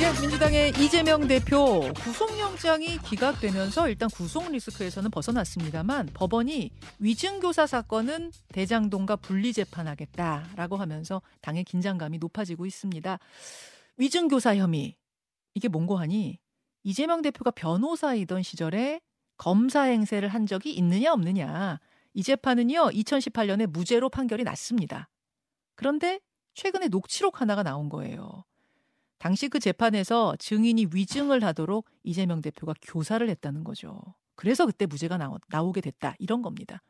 예, 민주당의 이재명 대표 구속영장이 기각되면서 일단 구속 리스크에서는 벗어났습니다만 법원이 위증교사 사건은 대장동과 분리재판하겠다라고 하면서 당의 긴장감이 높아지고 있습니다. 위증교사 혐의 이게 뭔고 하니 이재명 대표가 변호사이던 시절에 검사 행세를 한 적이 있느냐 없느냐 이 재판은요 2018년에 무죄로 판결이 났습니다. 그런데 최근에 녹취록 하나가 나온 거예요. 당시 그 재판에서 증인이 위증을 하도록 이재명 대표가 교사를 했다는 거죠. 그래서 그때 무죄가 나오, 나오게 됐다. 이런 겁니다.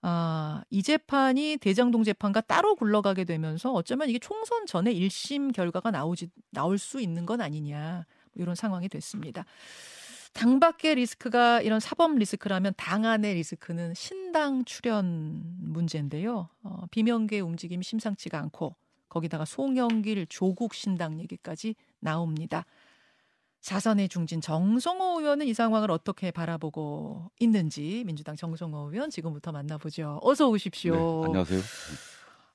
아, 이 재판이 대장동 재판과 따로 굴러가게 되면서 어쩌면 이게 총선 전에 1심 결과가 나오지, 나올 수 있는 건 아니냐. 뭐 이런 상황이 됐습니다. 당 밖의 리스크가 이런 사법 리스크라면 당 안의 리스크는 신당 출연 문제인데요. 어, 비명계 움직임이 심상치가 않고 거기다가 송영길 조국 신당 얘기까지 나옵니다. 사선의 중진 정성호 의원은 이 상황을 어떻게 바라보고 있는지 민주당 정성호 의원 지금부터 만나보죠. 어서 오십시오. 네, 안녕하세요.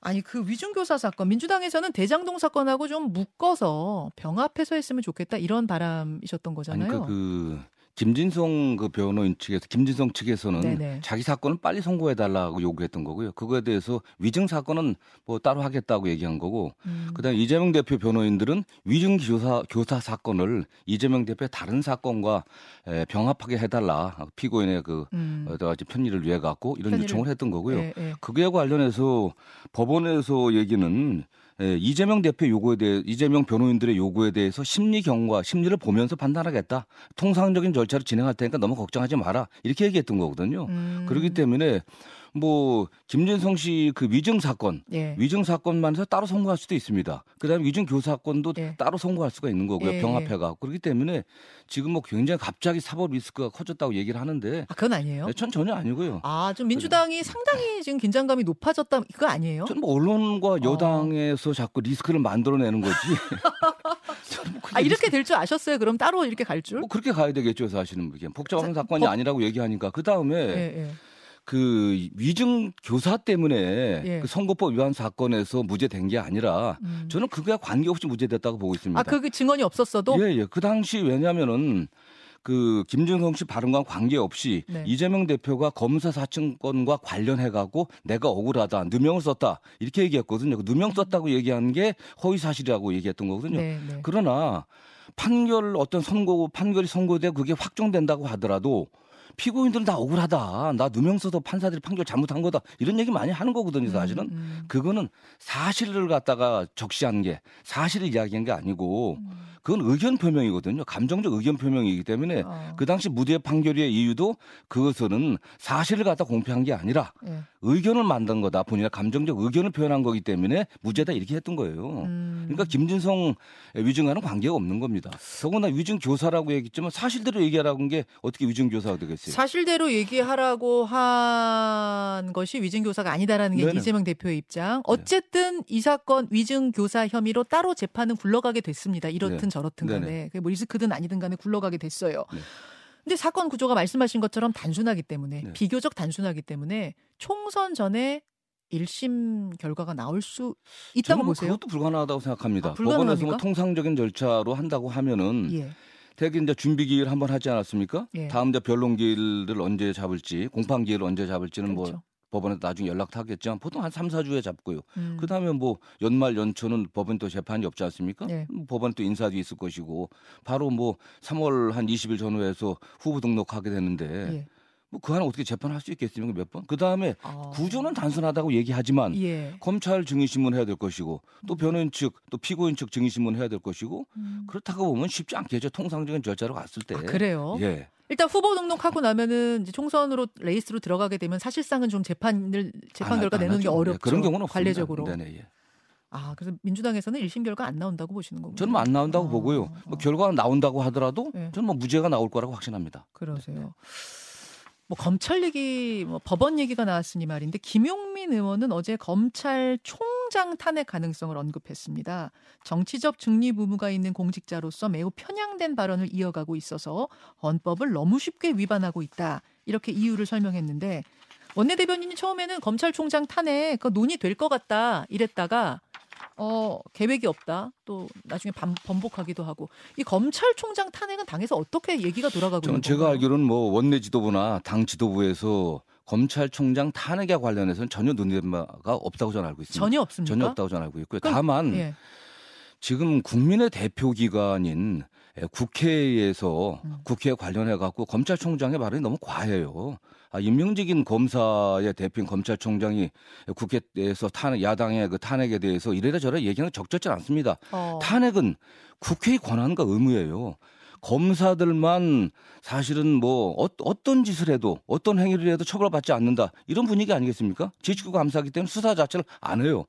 아니 그 위중교사 사건 민주당에서는 대장동 사건하고 좀 묶어서 병합해서 했으면 좋겠다 이런 바람이셨던 거잖아요. 아니 그, 그 김진성 그 변호인 측에서 김진성 측에서는 네네. 자기 사건은 빨리 선고해 달라고 요구했던 거고요. 그거에 대해서 위증 사건은 뭐 따로 하겠다고 얘기한 거고 음. 그다음에 이재명 대표 변호인들은 위증 교사 교사 사건을 이재명 대표의 다른 사건과 에, 병합하게 해달라 피고인의 그 음. 여러 가지 편의를 위해 갖고 이런 편의를. 요청을 했던 거고요. 예, 예. 그게 관련해서 법원에서 얘기는 예, 이재명 대표 요구에 대해 이재명 변호인들의 요구에 대해서 심리 경과 심리를 보면서 판단하겠다. 통상적인 절차로 진행할 테니까 너무 걱정하지 마라. 이렇게 얘기했던 거거든요. 음. 그렇기 때문에 뭐 김진성 씨 그 위증 사건, 예. 위증 사건만 해서 따로 선고할 수도 있습니다. 그다음에 위증 교사 건도 예. 따로 선고할 수가 있는 거고요. 예. 병합해가 그렇기 때문에 지금 뭐 굉장히 갑자기 사법 리스크가 커졌다고 얘기를 하는데 아, 그건 아니에요? 네, 전 전혀 아니고요. 아, 좀 민주당이 상당히 지금 긴장감이 높아졌다 그거 아니에요? 저는 뭐 언론과 어. 여당에서 어. 자꾸 리스크를 만들어내는 거지. 뭐 아 이렇게 될 줄 아셨어요? 그럼 따로 이렇게 갈 줄? 뭐 그렇게 가야 되겠죠, 사실은 이게 복잡한 사, 건이 법... 아니라고 얘기하니까 그 다음에 예, 예. 그 위증 교사 때문에 예. 그 선거법 위반 사건에서 무죄된 게 아니라 음. 저는 그거와 관계없이 무죄됐다고 보고 있습니다. 아, 그 증언이 없었어도? 예, 예. 그 당시 왜냐면은 그 김준성 씨 발언과 관계없이 네. 이재명 대표가 검사 사칭권과 관련해 갖고 내가 억울하다 누명을 썼다 이렇게 얘기했거든요. 그 누명 썼다고 얘기한 게 허위 사실이라고 얘기했던 거거든요. 네, 네. 그러나 판결 어떤 선고 판결이 선고돼 그게 확정된다고 하더라도 피고인들은 다 억울하다. 나 누명 써서 판사들이 판결 잘못한 거다. 이런 얘기 많이 하는 거거든요, 사실은. 음, 음. 그거는 사실을 갖다가 적시한 게 사실을 이야기한 게 아니고 음. 그건 의견 표명이거든요. 감정적 의견 표명이기 때문에 어. 그 당시 무죄 판결의 이유도 그것은 사실을 갖다 공표한 게 아니라 예. 의견을 만든 거다. 본인의 감정적 의견을 표현한 거기 때문에 무죄다 이렇게 했던 거예요. 음. 그러니까 김진성 위증과는 관계가 없는 겁니다. 더구나 위증 교사라고 얘기했지만 사실대로 얘기하라고 한 게 어떻게 위증 교사가 되겠어요? 사실대로 얘기하라고 한 것이 위증 교사가 아니다라는 게 네네. 이재명 대표의 입장. 어쨌든 네. 이 사건 위증 교사 혐의로 따로 재판은 굴러가게 됐습니다. 이렇든 네. 저렇든 간에 뭐 리스크든 아니든 간에 굴러가게 됐어요. 네. 근데 사건 구조가 말씀하신 것처럼 단순하기 때문에 네. 비교적 단순하기 때문에 총선 전에 1심 결과가 나올 수 있다고 보세요? 그것도 불가능하다고 생각합니다. 아, 법원에서 뭐 통상적인 절차로 한다고 하면은 예. 대개 이제 준비 기일 한번 하지 않았습니까? 예. 다음 이제 변론 기일을 언제 잡을지, 공판 기일을 언제 잡을지는 뭐 그렇죠. 뭐 법원에 나중에 연락하겠지만 보통 한 3, 4주에 잡고요. 음. 그다음에 뭐 연말 연초는 법원 또 재판이 없지 않습니까? 네. 법원 또 인사도 있을 것이고 바로 뭐 3월 한 20일 전후에서 후보 등록하게 되는데 네. 뭐그 안에 어떻게 재판할 수 있겠습니까 몇 번? 그 다음에 아. 구조는 단순하다고 얘기하지만 예. 검찰 증인신문 해야 될 것이고 또 음. 변호인 측 또 피고인 측 증인신문 해야 될 것이고 음. 그렇다고 보면 쉽지 않겠죠 통상적인 절차로 갔을 때. 아, 그래요? 예. 일단 후보 등록하고 나면은 이제 총선으로 레이스로 들어가게 되면 사실상은 좀 재판을 재판 결과 내는 게 어렵죠. 네, 그런 경우는 관례적으로. 네네, 예. 아, 그래서 민주당에서는 1심 결과 안 나온다고 보시는 거군요. 저는 뭐 안 나온다고 어, 보고요. 뭐 어. 결과가 나온다고 하더라도 네. 저는 뭐 무죄가 나올 거라고 확신합니다. 그러세요. 네. 뭐 검찰 얘기, 뭐 법원 얘기가 나왔으니 말인데 김용민 의원은 어제 검찰 총장 탄핵 가능성을 언급했습니다. 정치적 중립 의무가 있는 공직자로서 매우 편향된 발언을 이어가고 있어서 헌법을 너무 쉽게 위반하고 있다. 이렇게 이유를 설명했는데 원내대변인이 처음에는 검찰총장 탄핵 그 논의될 것 같다 이랬다가 어, 계획이 없다. 또 나중에 반, 번복하기도 하고. 이 검찰총장 탄핵은 당에서 어떻게 얘기가 돌아가고 있는 제가 건가요? 알기로는 뭐 원내 지도부나 당 지도부에서 검찰총장 탄핵에 관련해서는 전혀 논의된 바가 없다고 저는 알고 있습니다. 전혀 없습니까? 전혀 없다고 저는 알고 있고요. 다만 예. 지금 국민의 대표 기관인 국회에서 음. 국회에 관련해 갖고 검찰총장의 말이 너무 과해요. 아, 임명직인 검사의 대표인 검찰총장이 국회에서 탄핵, 야당의 그 탄핵에 대해서 이래라 저래 얘기하는 적절치 않습니다. 어. 탄핵은 국회의 권한과 의무예요. 검사들만 사실은 뭐 어, 떤 짓을 해도 어떤 행위를 해도 처벌받지 않는다 이런 분위기 아니겠습니까? 지식구 감사기 때문에 수사 자체를 안 해요.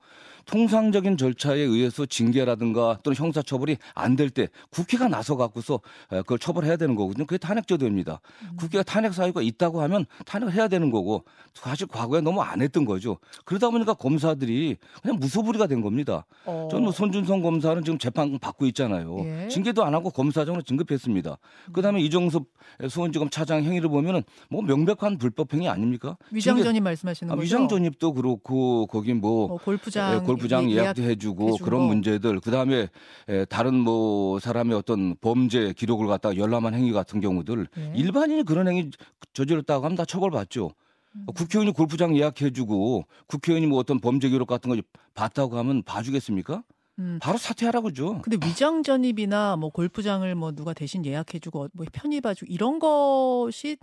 통상적인 절차에 의해서 징계라든가 또는 형사처벌이 안 될 때 국회가 나서 갖고서 그걸 처벌해야 되는 거거든요. 그게 탄핵제도입니다. 음. 국회가 탄핵 사유가 있다고 하면 탄핵을 해야 되는 거고 사실 과거에 너무 안 했던 거죠. 그러다 보니까 검사들이 그냥 무소불위가 된 겁니다. 어. 저는 뭐 손준성 검사는 지금 재판 받고 있잖아요. 예. 징계도 안 하고 검사장으로 진급했습니다. 음. 그다음에 이정섭 수원지검 차장 행위를 보면은 뭐 명백한 불법 행위 아닙니까? 위장 전입 말씀하시는 아, 거죠? 위장 전입도 그렇고 거기 뭐 어, 골프장 예, 골 프장 예, 약도 해주고 그런 거. 문제들 그다음에 에, 다른 뭐 사람의 어떤 범죄 기록을 갖다가 열람한 행위 같은 경우들 네. 일반인이 그런 행위 저질렀다고 하면 다 처벌받죠. 음. 국회의원이 골프장 예약해주고 국회의원이 뭐 어떤 범죄 기록 같은 거 봤다고 하면 봐주겠습니까? 음. 바로 사퇴하라고죠. 근데 위장 전입이나 뭐 골프장을 뭐 누가 대신 예약해주고 뭐 편입해주고 이런 것이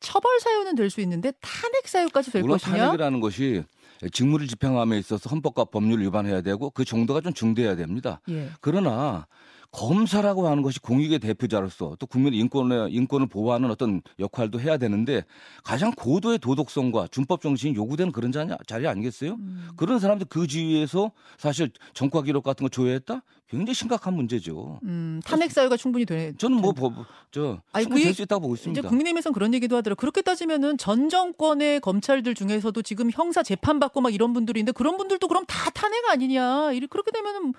처벌 사유는 될 수 있는데 탄핵 사유까지 될 물론 것이냐? 탄핵이라는 것이 직무를 집행함에 있어서 헌법과 법률을 위반해야 되고 그 정도가 좀 중대해야 됩니다. 예. 그러나 검사라고 하는 것이 공익의 대표자로서 또 국민의 인권의 인권을 보호하는 어떤 역할도 해야 되는데 가장 고도의 도덕성과 준법 정신이 요구되는 그런 자리, 자리 아니겠어요? 음. 그런 사람들 그 지위에서 사실 정과 기록 같은 거 조회했다? 굉장히 심각한 문제죠. 음, 탄핵 사유가 충분히 돼. 저는 뭐저 충분히 그 될수 있다고 보고 있습니다. 이제 국민의힘에서는 그런 얘기도 하더라고요. 그렇게 따지면은 전 정권의 검찰들 중에서도 지금 형사 재판 받고 막 이런 분들이 있는데 그런 분들도 그럼 다 탄핵 아니냐? 그렇게 되면은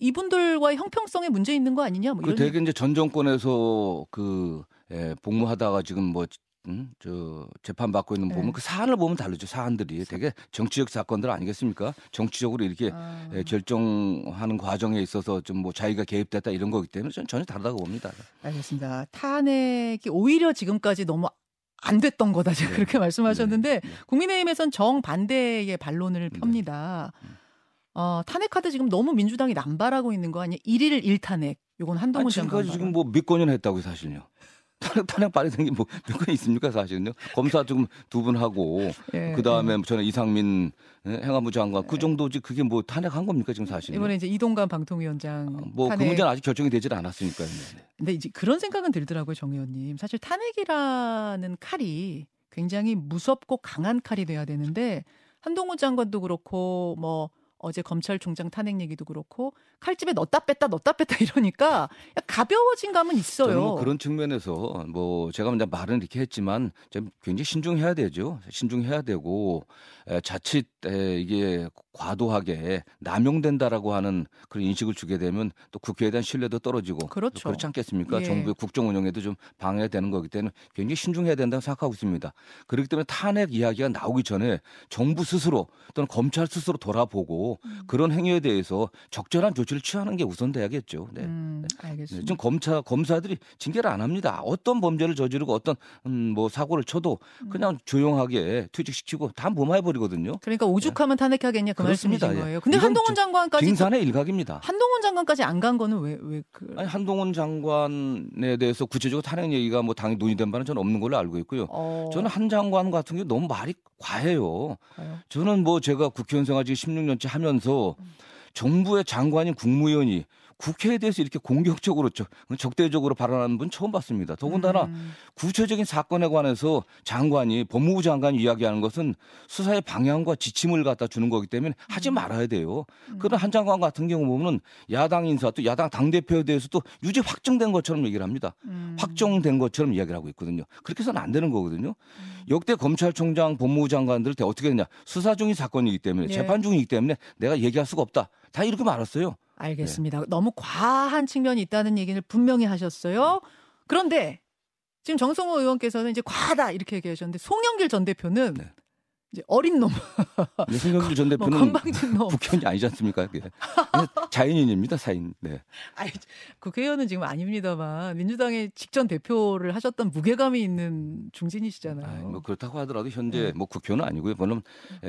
이분들과의 형평성에 문제 있는 거 아니냐? 뭐그 되게 이제 전 정권에서 그 예, 복무하다가 지금 뭐 음, 저 재판 받고 있는 보면 네. 그 사안을 보면 다르죠. 사안들이 되게 정치적 사건들 아니겠습니까? 정치적으로 이렇게 아. 예, 결정하는 과정에 있어서 좀 뭐 자기가 개입됐다 이런 거기 때문에 저는 전혀 다르다고 봅니다. 알겠습니다. 탄핵이 오히려 지금까지 너무 안 됐던 거다 제가 네. 그렇게 말씀하셨는데 네. 네. 국민의힘에선 정 반대의 반론을 네. 펴니다. 네. 어, 탄핵 카드 지금 너무 민주당이 남발하고 있는 거 아니에요? 1일 1탄핵. 요건 한동훈 장관. 지금까지 지금 뭐 몇 건이나 했다고 사실요. 탄핵, 탄핵 발의된 게 뭐몇 건 있습니까 사실은요. 검사 지금 두 분 하고 예, 그 다음에 예. 저는 이상민 예, 행안부 장관 그 예. 정도지 그게 뭐 탄핵한 겁니까 지금 사실. 이번에 이제 이동관 방통위원장. 아, 뭐그 문제는 아직 결정이 되질 않았으니까요. 네. 근데 이제 그런 생각은 들더라고요 정 의원님. 사실 탄핵이라는 칼이 굉장히 무섭고 강한 칼이 돼야 되는데 한동훈 장관도 그렇고 뭐 어제 검찰총장 탄핵 얘기도 그렇고 칼집에 넣었다 뺐다 넣었다 뺐다 이러니까 가벼워진 감은 있어요. 뭐 그런 측면에서 뭐 제가 먼저 말은 이렇게 했지만 좀 굉장히 신중해야 되죠. 신중해야 되고 자칫 이게 과도하게 남용된다라고 하는 그런 인식을 주게 되면 또 국회에 대한 신뢰도 떨어지고 그렇죠. 그렇지 않겠습니까? 예. 정부의 국정 운영에도 좀 방해되는 거기 때문에 굉장히 신중해야 된다고 생각하고 있습니다. 그렇기 때문에 탄핵 이야기가 나오기 전에 정부 스스로 또는 검찰 스스로 돌아보고 음. 그런 행위에 대해서 적절한 조치를 취하는 게 우선돼야겠죠. 네. 음, 네. 알겠습니다. 지금 검사 검사들이 징계를 안 합니다. 어떤 범죄를 저지르고 어떤 음, 뭐 사고를 쳐도 음. 그냥 조용하게 퇴직시키고 다 무마해 버리거든요. 그러니까 오죽하면 네. 탄핵하겠냐 그 말씀이신 예. 거예요. 근데 한동훈 장관까지 빙산의 일각입니다. 한동훈 장관까지 안 간 거는 왜 왜 그? 아니 한동훈 장관에 대해서 구체적으로 탄핵 얘기가 뭐 당이 논의된 바는 저는 없는 걸로 알고 있고요. 어... 저는 한 장관 같은 게 너무 말이 과해요. 과요? 저는 뭐 제가 국회의원 생활 지금 16년째 하면서 음. 정부의 장관인 국무위원이 국회에 대해서 이렇게 공격적으로 적대적으로 발언하는 분 처음 봤습니다. 더군다나 음. 구체적인 사건에 관해서 장관이 법무부 장관이 이야기하는 것은 수사의 방향과 지침을 갖다 주는 거기 때문에 하지 음. 말아야 돼요. 음. 그런 한 장관 같은 경우 보면은 야당 인사 또 야당 당 대표에 대해서도 유죄 확정된 것처럼 얘기를 합니다. 음. 확정된 것처럼 이야기를 하고 있거든요. 그렇게 해서는 안 되는 거거든요. 음. 역대 검찰총장, 법무부 장관들 때 어떻게 되냐? 수사 중인 사건이기 때문에 예. 재판 중이기 때문에 내가 얘기할 수가 없다. 다 이렇게 말았어요. 알겠습니다. 네. 너무 과한 측면이 있다는 얘기를 분명히 하셨어요. 그런데 지금 정성호 의원께서는 이제 과하다 이렇게 얘기하셨는데 송영길 전 대표는 네. 이제 어린 놈. 송영길 전뭐 대표는 뭐 국회의원이 아니지 않습니까? 자연인입니다, 사인. 네. 아니, 국회의원은 지금 아닙니다만 민주당의 직전 대표를 하셨던 무게감이 있는 중진이시잖아요. 아니, 뭐 그렇다고 하더라도 현재 네. 뭐 국회의원은 아니고요. 물론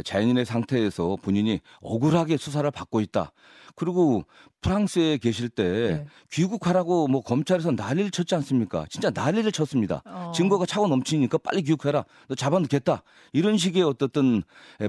자연인의 상태에서 본인이 억울하게 수사를 받고 있다. 그리고 프랑스에 계실 때 네. 귀국하라고 뭐 검찰에서 난리를 쳤지 않습니까? 진짜 난리를 쳤습니다. 어. 증거가 차고 넘치니까 빨리 귀국해라. 너 잡아놓겠다. 이런 식의 어떤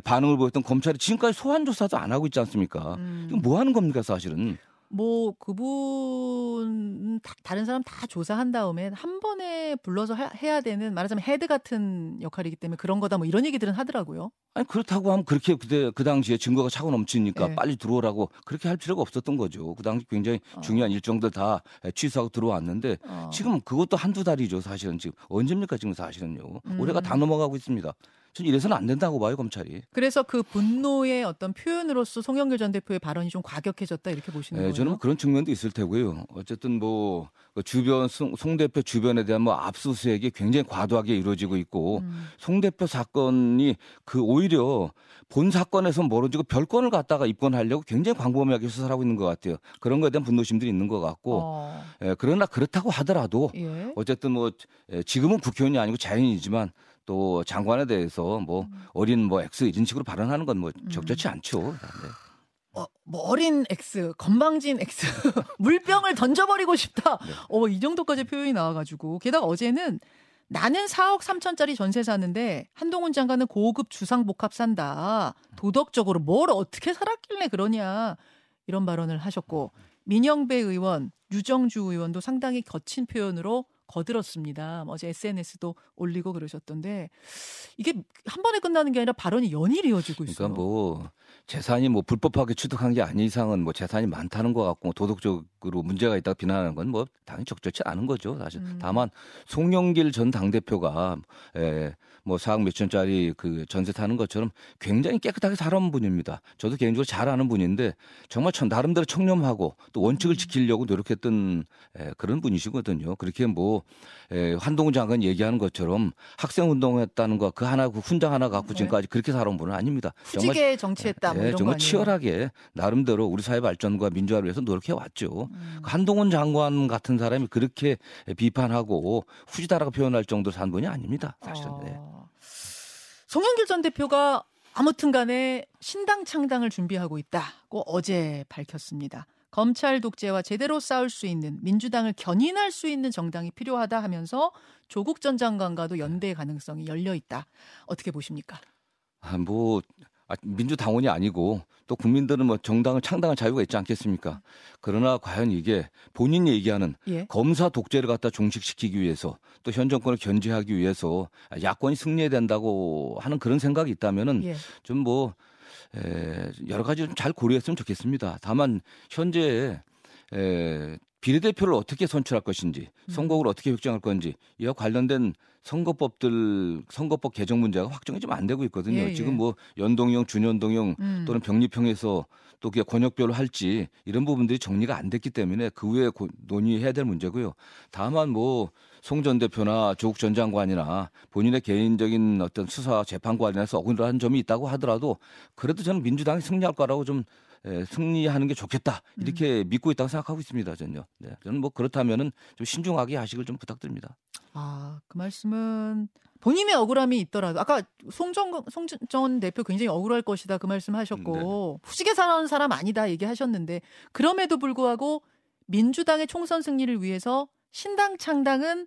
반응을 보였던 검찰이 지금까지 소환 조사도 안 하고 있지 않습니까? 음. 이건 뭐 하는 겁니까, 사실은? 뭐 그분 다 른 사람 다 조사한 다음에 한 번에 불러서 해야 되는 말하자면 헤드 같은 역할이기 때문에 그런 거다 뭐 이런 얘기들은 하더라고요. 아니 그렇다고 하면 그렇게 그때 그 당시에 증거가 차고 넘치니까 네. 빨리 들어오라고 그렇게 할 필요가 없었던 거죠. 그 당시 굉장히 어. 중요한 일정들 다 취소하고 들어왔는데 어. 지금 그것도 한두 달이죠. 사실은 지금 언제입니까 지금 사실은요. 음. 올해가 다 넘어가고 있습니다. 전 이래서는 안 된다고 봐요 검찰이. 그래서 그 분노의 어떤 표현으로서 송영길 전 대표의 발언이 좀 과격해졌다 이렇게 보시는 네, 거예요? 저는 그런 측면도 있을 테고요. 어쨌든 뭐그 주변 송, 송, 대표 주변에 대한 뭐 압수수색이 굉장히 과도하게 이루어지고 있고 음. 송 대표 사건이 그 오히려 본 사건에서 멀어지고 별건을 갖다가 입건하려고 굉장히 광범위하게 수사를 하고 있는 것 같아요. 그런 거에 대한 분노심들이 있는 것 같고 어. 예, 그러나 그렇다고 하더라도 예. 어쨌든 뭐 예, 지금은 국회의원이 아니고 자연이지만 또 장관에 대해서 뭐 음. 어린 뭐 X 이런 식으로 발언하는 건뭐 음. 적절치 않죠. 네. 어, 뭐 어린 X, 건방진 X, 물병을 던져버리고 싶다. 네. 어, 이 정도까지 표현이 나와가지고 게다가 어제는 나는 4억 3천짜리 전세 사는데 한동훈 장관은 고급 주상복합 산다. 도덕적으로 뭘 어떻게 살았길래 그러냐 이런 발언을 하셨고 민영배 의원, 유정주 의원도 상당히 거친 표현으로 거들었습니다. 어제 SNS도 올리고 그러셨던데 이게 한 번에 끝나는 게 아니라 발언이 연일 이어지고 있어요. 그러니까 뭐 재산이 뭐 불법하게 취득한 게 아닌 이상은 뭐 재산이 많다는 것 같고 도덕적으로 문제가 있다고 비난하는 건 뭐 당연히 적절치 않은 거죠. 사실 음. 다만 송영길 전 당대표가 에, 뭐 4억 몇천짜리 그 전세 타는 것처럼 굉장히 깨끗하게 살아온 분입니다. 저도 개인적으로 잘 아는 분인데 정말 천, 나름대로 청렴하고 또 원칙을 음. 지키려고 노력했던 에, 그런 분이시거든요. 그렇게 뭐 에, 한동훈 장관 얘기하는 것처럼 학생 운동했다는 거 그 하나 그 훈장 하나 갖고 네. 지금까지 그렇게 살아온 분은 아닙니다. 정말 정치했다 뭐 예, 정말 치열하게 나름대로 우리 사회 발전과 민주화를 위해서 노력해 왔죠. 음. 한동훈 장관 같은 사람이 그렇게 비판하고 후지다라고 표현할 정도로 산 분이 아닙니다. 사실은. 어... 네. 송영길 전 대표가 아무튼 간에 신당 창당을 준비하고 있다고 어제 밝혔습니다. 검찰 독재와 제대로 싸울 수 있는 민주당을 견인할 수 있는 정당이 필요하다 하면서 조국 전 장관과도 연대 가능성이 열려 있다. 어떻게 보십니까? 아, 뭐 아, 민주당원이 아니고 또 국민들은 뭐 정당을 창당할 자유가 있지 않겠습니까? 그러나 과연 이게 본인이 얘기하는 예. 검사 독재를 갖다 종식시키기 위해서 또 현 정권을 견제하기 위해서 야권이 승리해야 된다고 하는 그런 생각이 있다면은 예. 좀뭐 여러 가지 좀 잘 고려했으면 좋겠습니다. 다만 현재 에, 비례대표를 어떻게 선출할 것인지, 음. 선거구를 어떻게 획정할 건지 이와 관련된 선거법들 선거법 개정 문제가 확정이 좀 안 되고 있거든요. 예, 예. 지금 뭐 연동형, 준연동형 음. 또는 병립형에서 또 그게 권역별로 할지 이런 부분들이 정리가 안 됐기 때문에 그 후에 고, 논의해야 될 문제고요. 다만 뭐 송 전 대표나 조국 전 장관이나 본인의 개인적인 어떤 수사 재판 관련해서 억울한 점이 있다고 하더라도 그래도 저는 민주당이 승리할 거라고 좀 에, 승리하는 게 좋겠다 이렇게 음. 믿고 있다고 생각하고 있습니다 전요. 네. 저는 뭐 그렇다면은 좀 신중하게 하시길 좀 부탁드립니다. 아 그 말씀은 본인의 억울함이 있더라도 아까 송정 송전 대표 굉장히 억울할 것이다 그 말씀하셨고 네. 후식에 사는 사람 아니다 얘기하셨는데 그럼에도 불구하고 민주당의 총선 승리를 위해서 신당 창당은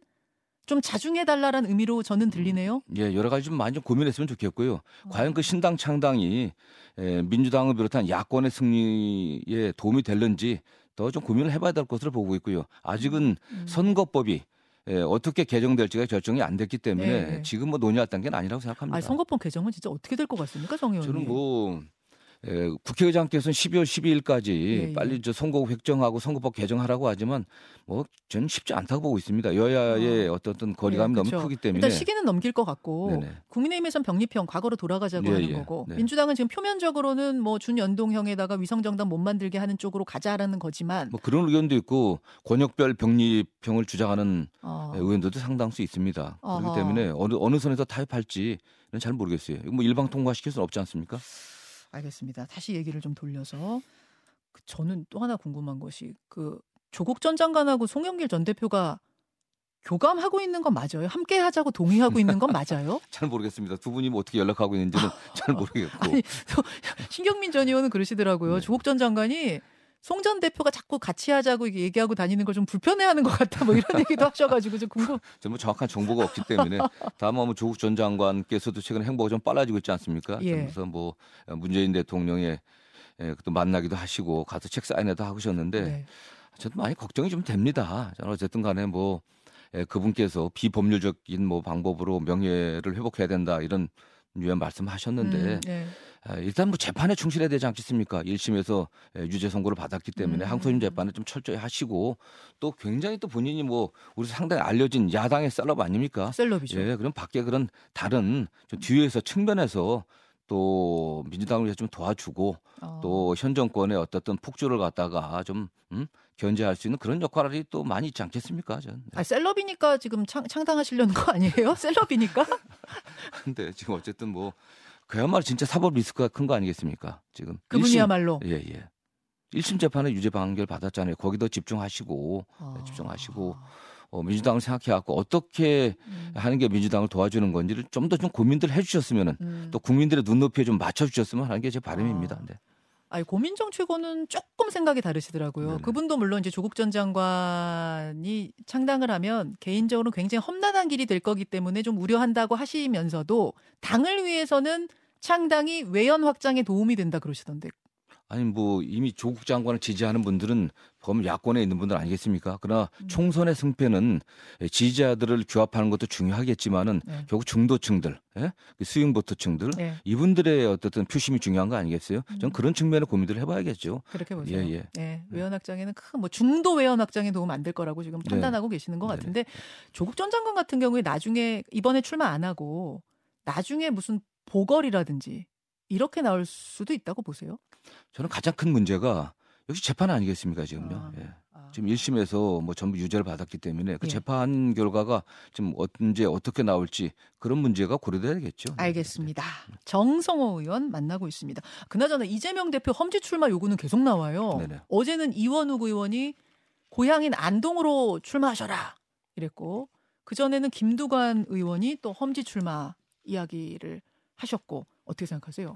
좀 자중해달라는 의미로 저는 들리네요. 예, 여러 가지 좀 많이 좀 고민했으면 좋겠고요. 어. 과연 그 신당 창당이 에, 민주당을 비롯한 야권의 승리에 도움이 될는지 더 좀 고민을 해봐야 될 것으로 보고 있고요. 아직은 음. 선거법이 예, 어떻게 개정될지가 결정이 안 됐기 때문에 네. 지금 뭐 논의할 단계는 아니라고 생각합니다. 아니, 선거법 개정은 진짜 어떻게 될 것 같습니까, 정 의원님? 저는 뭐 에, 국회의장께서는 12월 12일까지 예, 예. 빨리 저 선거구 획정하고 선거법 개정하라고 하지만 뭐 저는 쉽지 않다고 보고 있습니다. 여야의 어. 떤 거리감이 네, 너무 그렇죠. 크기 때문에 일단 시기는 넘길 것 같고 네네. 국민의힘에선 병리형 과거로 돌아가자고 예, 하는 예. 거고 네. 민주당은 지금 표면적으로는 뭐 준연동형에다가 위성정당 못 만들게 하는 쪽으로 가자라는 거지만 뭐 그런 의견도 있고 권역별 병리형을 주장하는 어. 의원들도 상당수 있습니다. 어허. 그렇기 때문에 어느 어느 선에서 타협할지는 잘 모르겠어요. 뭐 일방 통과시킬 수는 없지 않습니까? 알겠습니다. 다시 얘기를 좀 돌려서 그 저는 또 하나 궁금한 것이 그 조국 전 장관하고 송영길 전 대표가 교감하고 있는 건 맞아요? 함께 하자고 동의하고 있는 건 맞아요? 잘 모르겠습니다. 두 분이 뭐 어떻게 연락하고 있는지는 잘 모르겠고. 아니, 신경민 전 의원은 그러시더라고요. 네. 조국 전 장관이 송 전 대표가 자꾸 같이 하자고 얘기하고 다니는 걸 좀 불편해하는 것 같다. 뭐 이런 얘기도 하셔가지고 좀 궁금. 저뭐 정확한 정보가 없기 때문에 다만 뭐 조국 전 장관께서도 최근 행보가 좀 빨라지고 있지 않습니까? 예. 그래서 뭐 문재인 대통령의 예, 또 만나기도 하시고 가서 책 사인회도 하셨는데 네. 저도 많이 걱정이 좀 됩니다. 저는 어쨌든 간에 뭐 예, 그분께서 비법률적인 뭐 방법으로 명예를 회복해야 된다 이런 유연 말씀하셨는데 음, 네. 아, 일단 뭐 재판에 충실해야 되지 않겠습니까? 1심에서 예, 유죄 선고를 받았기 때문에 음. 항소심 재판을 좀 철저히 하시고 또 굉장히 또 본인이 뭐 우리 상당히 알려진 야당의 셀럽 아닙니까? 셀럽이죠. 예, 그럼 밖에 그런 다른 좀 뒤에서 측면에서 또 민주당을 위해서 좀 도와주고 어. 또현 정권의 어떻든 폭주를 갖다가 좀 음? 견제할 수 있는 그런 역할이 또 많이 있지 않겠습니까? 전. 네. 아, 셀럽이니까 지금 창, 창당하시려는 거 아니에요? 셀럽이니까? 근데 지금 어쨌든 뭐 그야말로 진짜 사법 리스크가 큰 거 아니겠습니까? 지금 그분이야말로 예 예. 1심 재판에 유죄 판결 받았잖아요. 거기도 집중하시고 아... 네, 집중하시고 어, 민주당을 생각해 갖고 어떻게 음. 하는 게 민주당을 도와주는 건지를 좀 더좀 좀 고민들 해 주셨으면은 음. 또 국민들의 눈높이에 좀 맞춰 주셨으면 하는 게 제 바람입니다. 아... 네. 아니 고민정 최고는 조금 생각이 다르시더라고요. 네네. 그분도 물론 이제 조국 전 장관이 창당을 하면 개인적으로 굉장히 험난한 길이 될 거기 때문에 좀 우려한다고 하시면서도 당을 위해서는 창당이 외연 확장에 도움이 된다 그러시던데 아니 뭐 이미 조국 장관을 지지하는 분들은 범 야권에 있는 분들 아니겠습니까? 그러나 음. 총선의 승패는 지지자들을 규합하는 것도 중요하겠지만은 네. 결국 중도층들, 예? 그 스윙보트층들 네. 이분들의 어떻든 표심이 중요한 거 아니겠어요? 음. 전 그런 측면의 고민들을 해봐야겠죠. 그렇게 보세요. 예, 예. 네. 네. 외연 확장에는 큰 뭐 중도 외연 확장에 도움 안 될 거라고 지금 네. 판단하고 계시는 것 같은데 조국 전 장관 같은 경우에 나중에 이번에 출마 안 하고 나중에 무슨 보궐이라든지 이렇게 나올 수도 있다고 보세요? 저는 가장 큰 문제가 역시 재판 아니겠습니까 지금요. 아, 예. 아. 지금 1심에서 뭐 전부 유죄를 받았기 때문에 그 예. 재판 결과가 지금 언제 어떻게 나올지 그런 문제가 고려돼야겠죠. 네. 알겠습니다. 네. 정성호 의원 만나고 있습니다. 그나저나 이재명 대표 험지 출마 요구는 계속 나와요. 네네. 어제는 이원욱 의원이 고향인 안동으로 출마하셔라 이랬고 그 전에는 김두관 의원이 또 험지 출마 이야기를 하셨고 어떻게 생각하세요?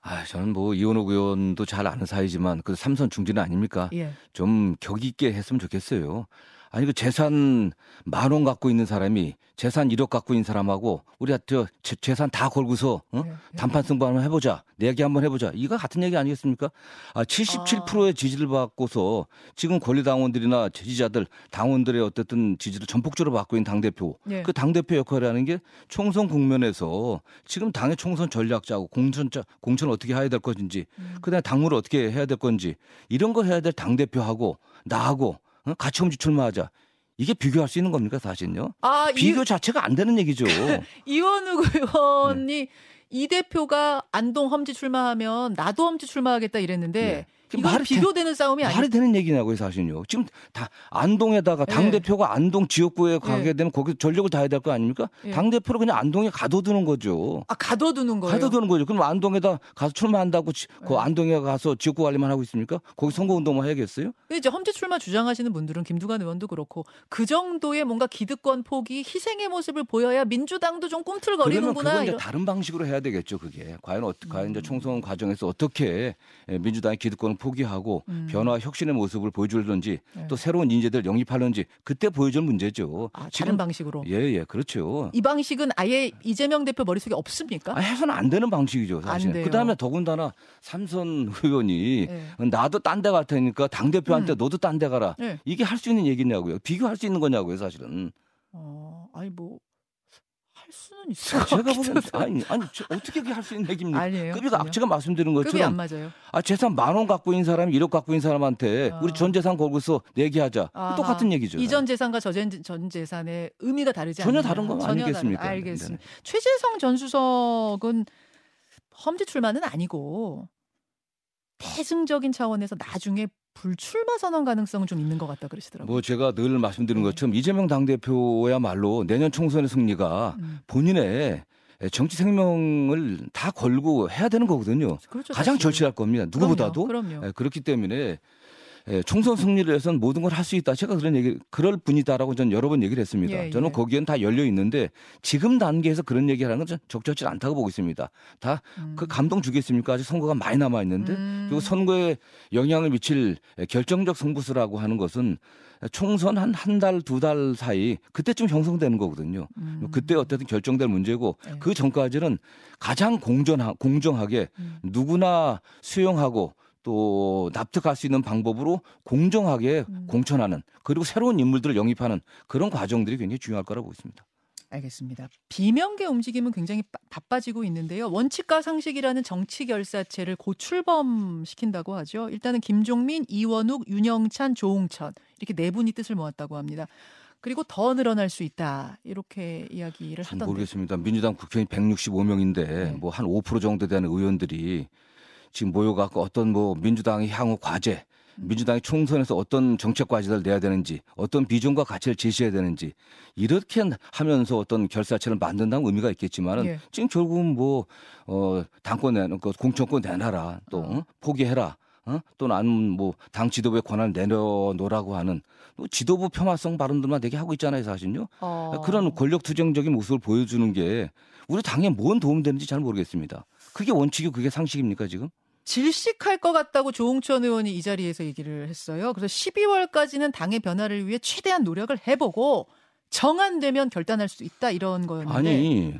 아, 저는 뭐 이원호 의원도 잘 아는 사이지만 그 삼선 중진 아닙니까? 예. 좀 격이 있게 했으면 좋겠어요. 아니 그 재산 만 원 갖고 있는 사람이 재산 1억 갖고 있는 사람하고 우리가 저 재산 다 걸고서 어? 네, 네. 단판 승부 한번 해보자 내기 한번 해보자 이거 같은 얘기 아니겠습니까? 아 77%의 아. 지지를 받고서 지금 권리당원들이나 지지자들 당원들의 어쨌든 지지를 전폭적으로 받고 있는 당 대표 네. 그당 대표 역할이라는 게 총선 국면에서 지금 당의 총선 전략 자고 공천 공천 어떻게 해야 될 것인지 음. 그다음에 당무를 어떻게 해야 될 건지 이런 거 해야 될 당 대표하고 나하고 어? 같이 홈지 출마하자. 이게 비교할 수 있는 겁니까 사실은요? 아, 비교 이, 자체가 안 되는 얘기죠. 이원우 의원이 네. 이 대표가 안동 험지 출마하면 나도 험지 출마하겠다 이랬는데 네. 이건 말이 비교되는 되, 싸움이 아니에요. 말이 되는 얘기냐고요, 사실은요. 지금 다 안동에다가 당 네. 대표가 안동 지역구에 가게 네. 되면 거기 전력을 다해야 될 거 아닙니까? 네. 당 대표를 그냥 안동에 가둬두는 거죠. 아 가둬두는 거예요. 가둬두는 거죠. 그럼 안동에다 가서 출마한다고 그 안동에 가서 지역구 관리만 하고 있습니까? 거기 선거 운동만 해야겠어요? 이제 험지 출마 주장하시는 분들은 김두관 의원도 그렇고 그 정도의 뭔가 기득권 포기, 희생의 모습을 보여야 민주당도 좀 꿈틀거리는구나. 그러면 그건 다른 방식으로 해야 되겠죠. 그게 과연 어떻게 음. 과연 이제 총선 과정에서 어떻게 민주당의 기득권 포기하고 음. 변화 혁신의 모습을 보여줄런지 네. 또 새로운 인재들 영입하는지 그때 보여줄 문제죠. 아, 다른 방식으로. 예예 예, 그렇죠. 이 방식은 아예 이재명 대표 머릿속에 없습니까? 아, 해서는 안 되는 방식이죠 사실. 그다음에 더군다나 삼선 의원이 네. 나도 딴 데 갈 테니까 당 대표한테 음. 너도 딴 데 가라. 네. 이게 할 수 있는 얘기냐고요. 비교할 수 있는 거냐고요 사실은. 어 아니 뭐. 할할 수는 있을 것 제가 보면 아니 아니 어떻게 할 수 있는 얘기입니까? 아니에요. 전혀. 제가 말씀드린 것처럼 급이 안 맞아요. 아 재산 만 원 갖고 있는 사람이 1억 갖고 있는 사람한테 아. 우리 전 재산 걸고서 내기하자 아하. 똑같은 얘기죠. 이전 재산과 저전 전 재산의 의미가 다르지 전혀 않느냐. 다른 건 전혀 아니겠습니까? 다르- 알겠습니다. 최재성 전 수석은 험지 출마는 아니고 대승적인 차원에서 나중에 불출마 선언 가능성은 좀 있는 것 같다 그러시더라고요. 뭐 제가 늘 말씀드린 네. 것처럼 이재명 당대표야말로 내년 총선의 승리가 음, 본인의 정치 생명을 다 걸고 해야 되는 거거든요. 그렇죠. 가장 사실. 절실할 겁니다. 누구보다도. 그럼요. 그럼요. 예, 그렇기 때문에 예, 총선 승리를 위해서는 모든 걸 할 수 있다. 제가 그런 얘기, 그럴 뿐이다라고 저는 여러 번 얘기를 했습니다. 예, 저는 예. 거기엔 다 열려 있는데 지금 단계에서 그런 얘기하는 건전 적절치 않다고 보고 있습니다. 다그 음. 감동 주겠습니까? 아직 선거가 많이 남아 있는데 음. 그리고 선거에 영향을 미칠 결정적 승부수라고 하는 것은 총선 한 한 달 두달 사이 그때쯤 형성되는 거거든요. 음. 그때 어쨌든 결정될 문제고 네. 그 전까지는 가장 공정하, 공정하게 음. 누구나 수용하고 또 납득할 수 있는 방법으로 공정하게 음. 공천하는 그리고 새로운 인물들을 영입하는 그런 과정들이 굉장히 중요할 거라고 보겠습니다. 알겠습니다. 비명계 움직임은 굉장히 바- 바빠지고 있는데요. 원칙과 상식이라는 정치 결사체를 고출범 시킨다고 하죠. 일단은 김종민, 이원욱, 윤영찬, 조홍천 이렇게 네 분이 뜻을 모았다고 합니다. 그리고 더 늘어날 수 있다 이렇게 이야기를 잘 하던데. 모르겠습니다. 민주당 국회의원 165명인데 네. 뭐한 5% 정도 되는 의원들이 지금 모여갖고 어떤 뭐 민주당의 향후 과제, 음. 민주당이 총선에서 어떤 정책 과제를 내야 되는지, 어떤 비전과 가치를 제시해야 되는지 이렇게 하면서 어떤 결사체를 만든다는 의미가 있겠지만은 예. 지금 결국은 뭐 어, 당권 내는 그 공천권 내놔라 또 어. 어? 포기해라. 어? 또는 아니면 뭐당 지도부의 권한을 내려놓으라고 하는 또 지도부 폄하성 발언들만 되게 하고 있잖아요, 사실요. 어. 그런 권력 투쟁적인 모습을 보여주는 게 우리 당에 뭔 도움 되는지 잘 모르겠습니다. 그게 원칙이고 그게 상식입니까 지금? 질식할 것 같다고 조홍천 의원이 이 자리에서 얘기를 했어요. 그래서 12월까지는 당의 변화를 위해 최대한 노력을 해보고 정안되면 결단할 수 있다 이런 거였는데 아니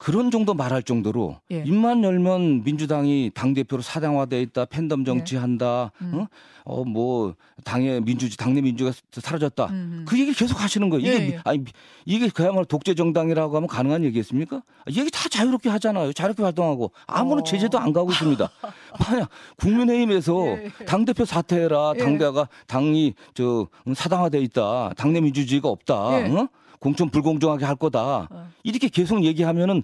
그런 정도 말할 정도로 예. 입만 열면 민주당이 당 대표로 사당화돼 있다, 팬덤 정치한다, 음. 어? 어, 뭐 당의 민주주 당내 민주가 사라졌다. 음, 그 얘기 계속 하시는 거예요. 이게 예, 예. 아니 이게 그야말로 독재 정당이라고 하면 가능한 얘기겠습니까? 이 얘기 다 자유롭게 하잖아요. 자유롭게 활동하고 아무런 어. 제재도 안 가고 있습니다. 만약 국민의힘에서 예, 예. 당 대표 사퇴해라. 예. 당대가 당이 저 사당화돼 있다. 당내 민주주의가 없다. 예. 어? 공천 불공정하게 할 거다. 어. 이렇게 계속 얘기하면은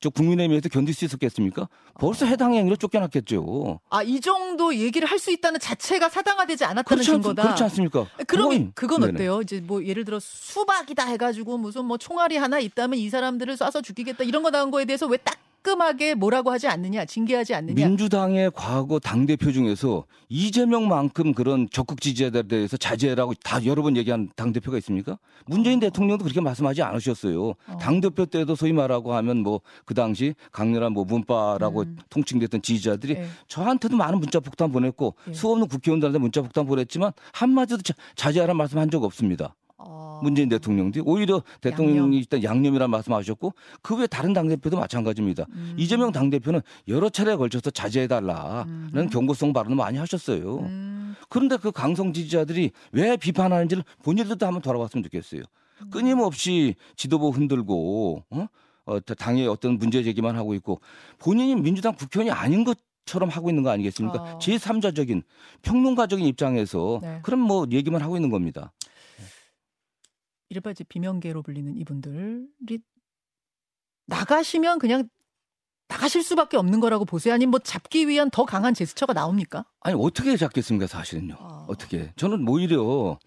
저 국민의힘에서 견딜 수 있었겠습니까? 벌써 해당 행위로 쫓겨났겠죠. 아, 이 정도 얘기를 할 수 있다는 자체가 사당화되지 않았다는 그렇지, 않, 증거다. 그렇지 않습니까? 그러면 그건-. 어때요? 이제 뭐 예를 들어 수박이다 해가지고 무슨 뭐 총알이 하나 있다면 이 사람들을 쏴서 죽이겠다 이런 거 나온 거에 대해서 왜 따끔하게 뭐라고 하지 않느냐, 징계하지 않느냐? 민주당의 과거 당 대표 중에서 이재명만큼 그런 적극 지지자들에 대해서 자제라고 다 여러 번 얘기한 당 대표가 있습니까? 문재인 대통령도 그렇게 말씀하지 않으셨어요. 어. 당 대표 때도 소위 말하고 하면 뭐 그 당시 강렬한 뭐 문파라고 음. 통칭됐던 지지자들이 예. 저한테도 많은 문자 폭탄 보냈고 예. 수없는 국회의원들한테 문자 폭탄 보냈지만 한마디도 자- 자제하라는 말씀 한 적 없습니다. 어. 문재인 대통령도 오히려 대통령이. 일단 양념이라는 말씀하셨고 그 외 다른 당 대표도 마찬가지입니다. 음. 이재명 당 대표는 여러 차례에 걸쳐서 자제해달라는 음. 경고성 발언을 많이 하셨어요. 음. 그런데 그 강성 지지자들이 왜 비판하는지를 본인들도 한번 돌아봤으면 좋겠어요. 음. 끊임없이 지도부 흔들고 어? 어, 당의 어떤 문제 제기만 하고 있고 본인이 민주당 국회의원이 아닌 것. 처럼 하고 있는 거 아니겠습니까? 어. 제3자적인 평론가적인 입장에서 네. 그럼 뭐 얘기만 하고 있는 겁니다. 이른바 이제 비명계로 불리는 이분들이 나가시면 그냥 나가실 수밖에 없는 거라고 보세요. 아니면 뭐 잡기 위한 더 강한 제스처가 나옵니까? 아니 어떻게 잡겠습니까 사실은요. 아. 어떻게? 저는 오히려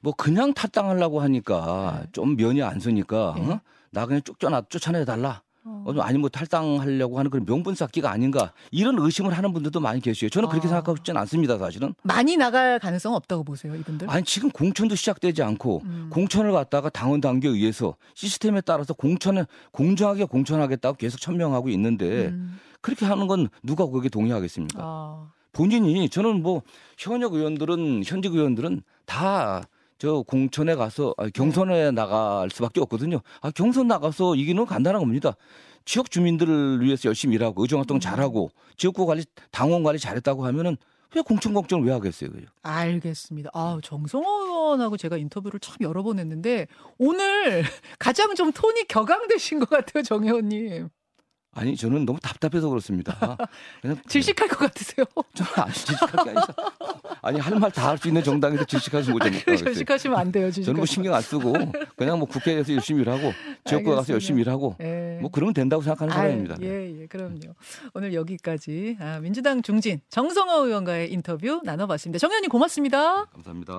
뭐 그냥 탈당하려고 하니까 네. 좀 면이 안 서니까 네. 어? 나 그냥 쫓겨나 쫓아내 달라. 어. 어, 아니 뭐 탈당하려고 하는 그런 명분 쌓기가 아닌가 이런 의심을 하는 분들도 많이 계세요. 저는 그렇게 아. 생각하고 있지는 않습니다, 사실은. 많이 나갈 가능성 없다고 보세요, 이분들? 아니 지금 공천도 시작되지 않고 음. 공천을 갖다가 당원 단계에 의해서 시스템에 따라서 공천을 공정하게 공천하겠다고 계속 천명하고 있는데 음. 그렇게 하는 건 누가 거기에 동의하겠습니까? 아. 본인이 저는 뭐 현역 의원들은 현직 의원들은 다 저 공천에 가서 아, 경선에 나갈 수밖에 없거든요. 아 경선 나가서 이기는 건 간단한 겁니다. 지역 주민들을 위해서 열심히 일하고 의정 활동 음. 잘하고 지역구 관리 당원 관리 잘했다고 하면은 왜 공천 걱정을 왜 하겠어요, 그죠? 알겠습니다. 아, 정성호 의원하고 제가 인터뷰를 참 여러 번 했는데 오늘 가장 좀 톤이 격앙되신 것 같아요, 정 의원님. 아니 저는 너무 답답해서 그렇습니다. 그냥 질식할 것 같으세요? 저는 아니 질식할 게 아니라 아니 할 말 다 할 수 있는 정당에서 질식하시면 못합니까? 질식하시면 안 돼요. 저는 뭐 신경 안 쓰고 그냥 뭐 국회에서 열심히 일하고 지역구 가서 열심히 일하고 예. 뭐 그러면 된다고 생각하는 사람입니다. 예, 예, 그럼요. 오늘 여기까지 아, 민주당 중진 정성호 의원과의 인터뷰 나눠봤습니다. 정 의원님 고맙습니다. 감사합니다.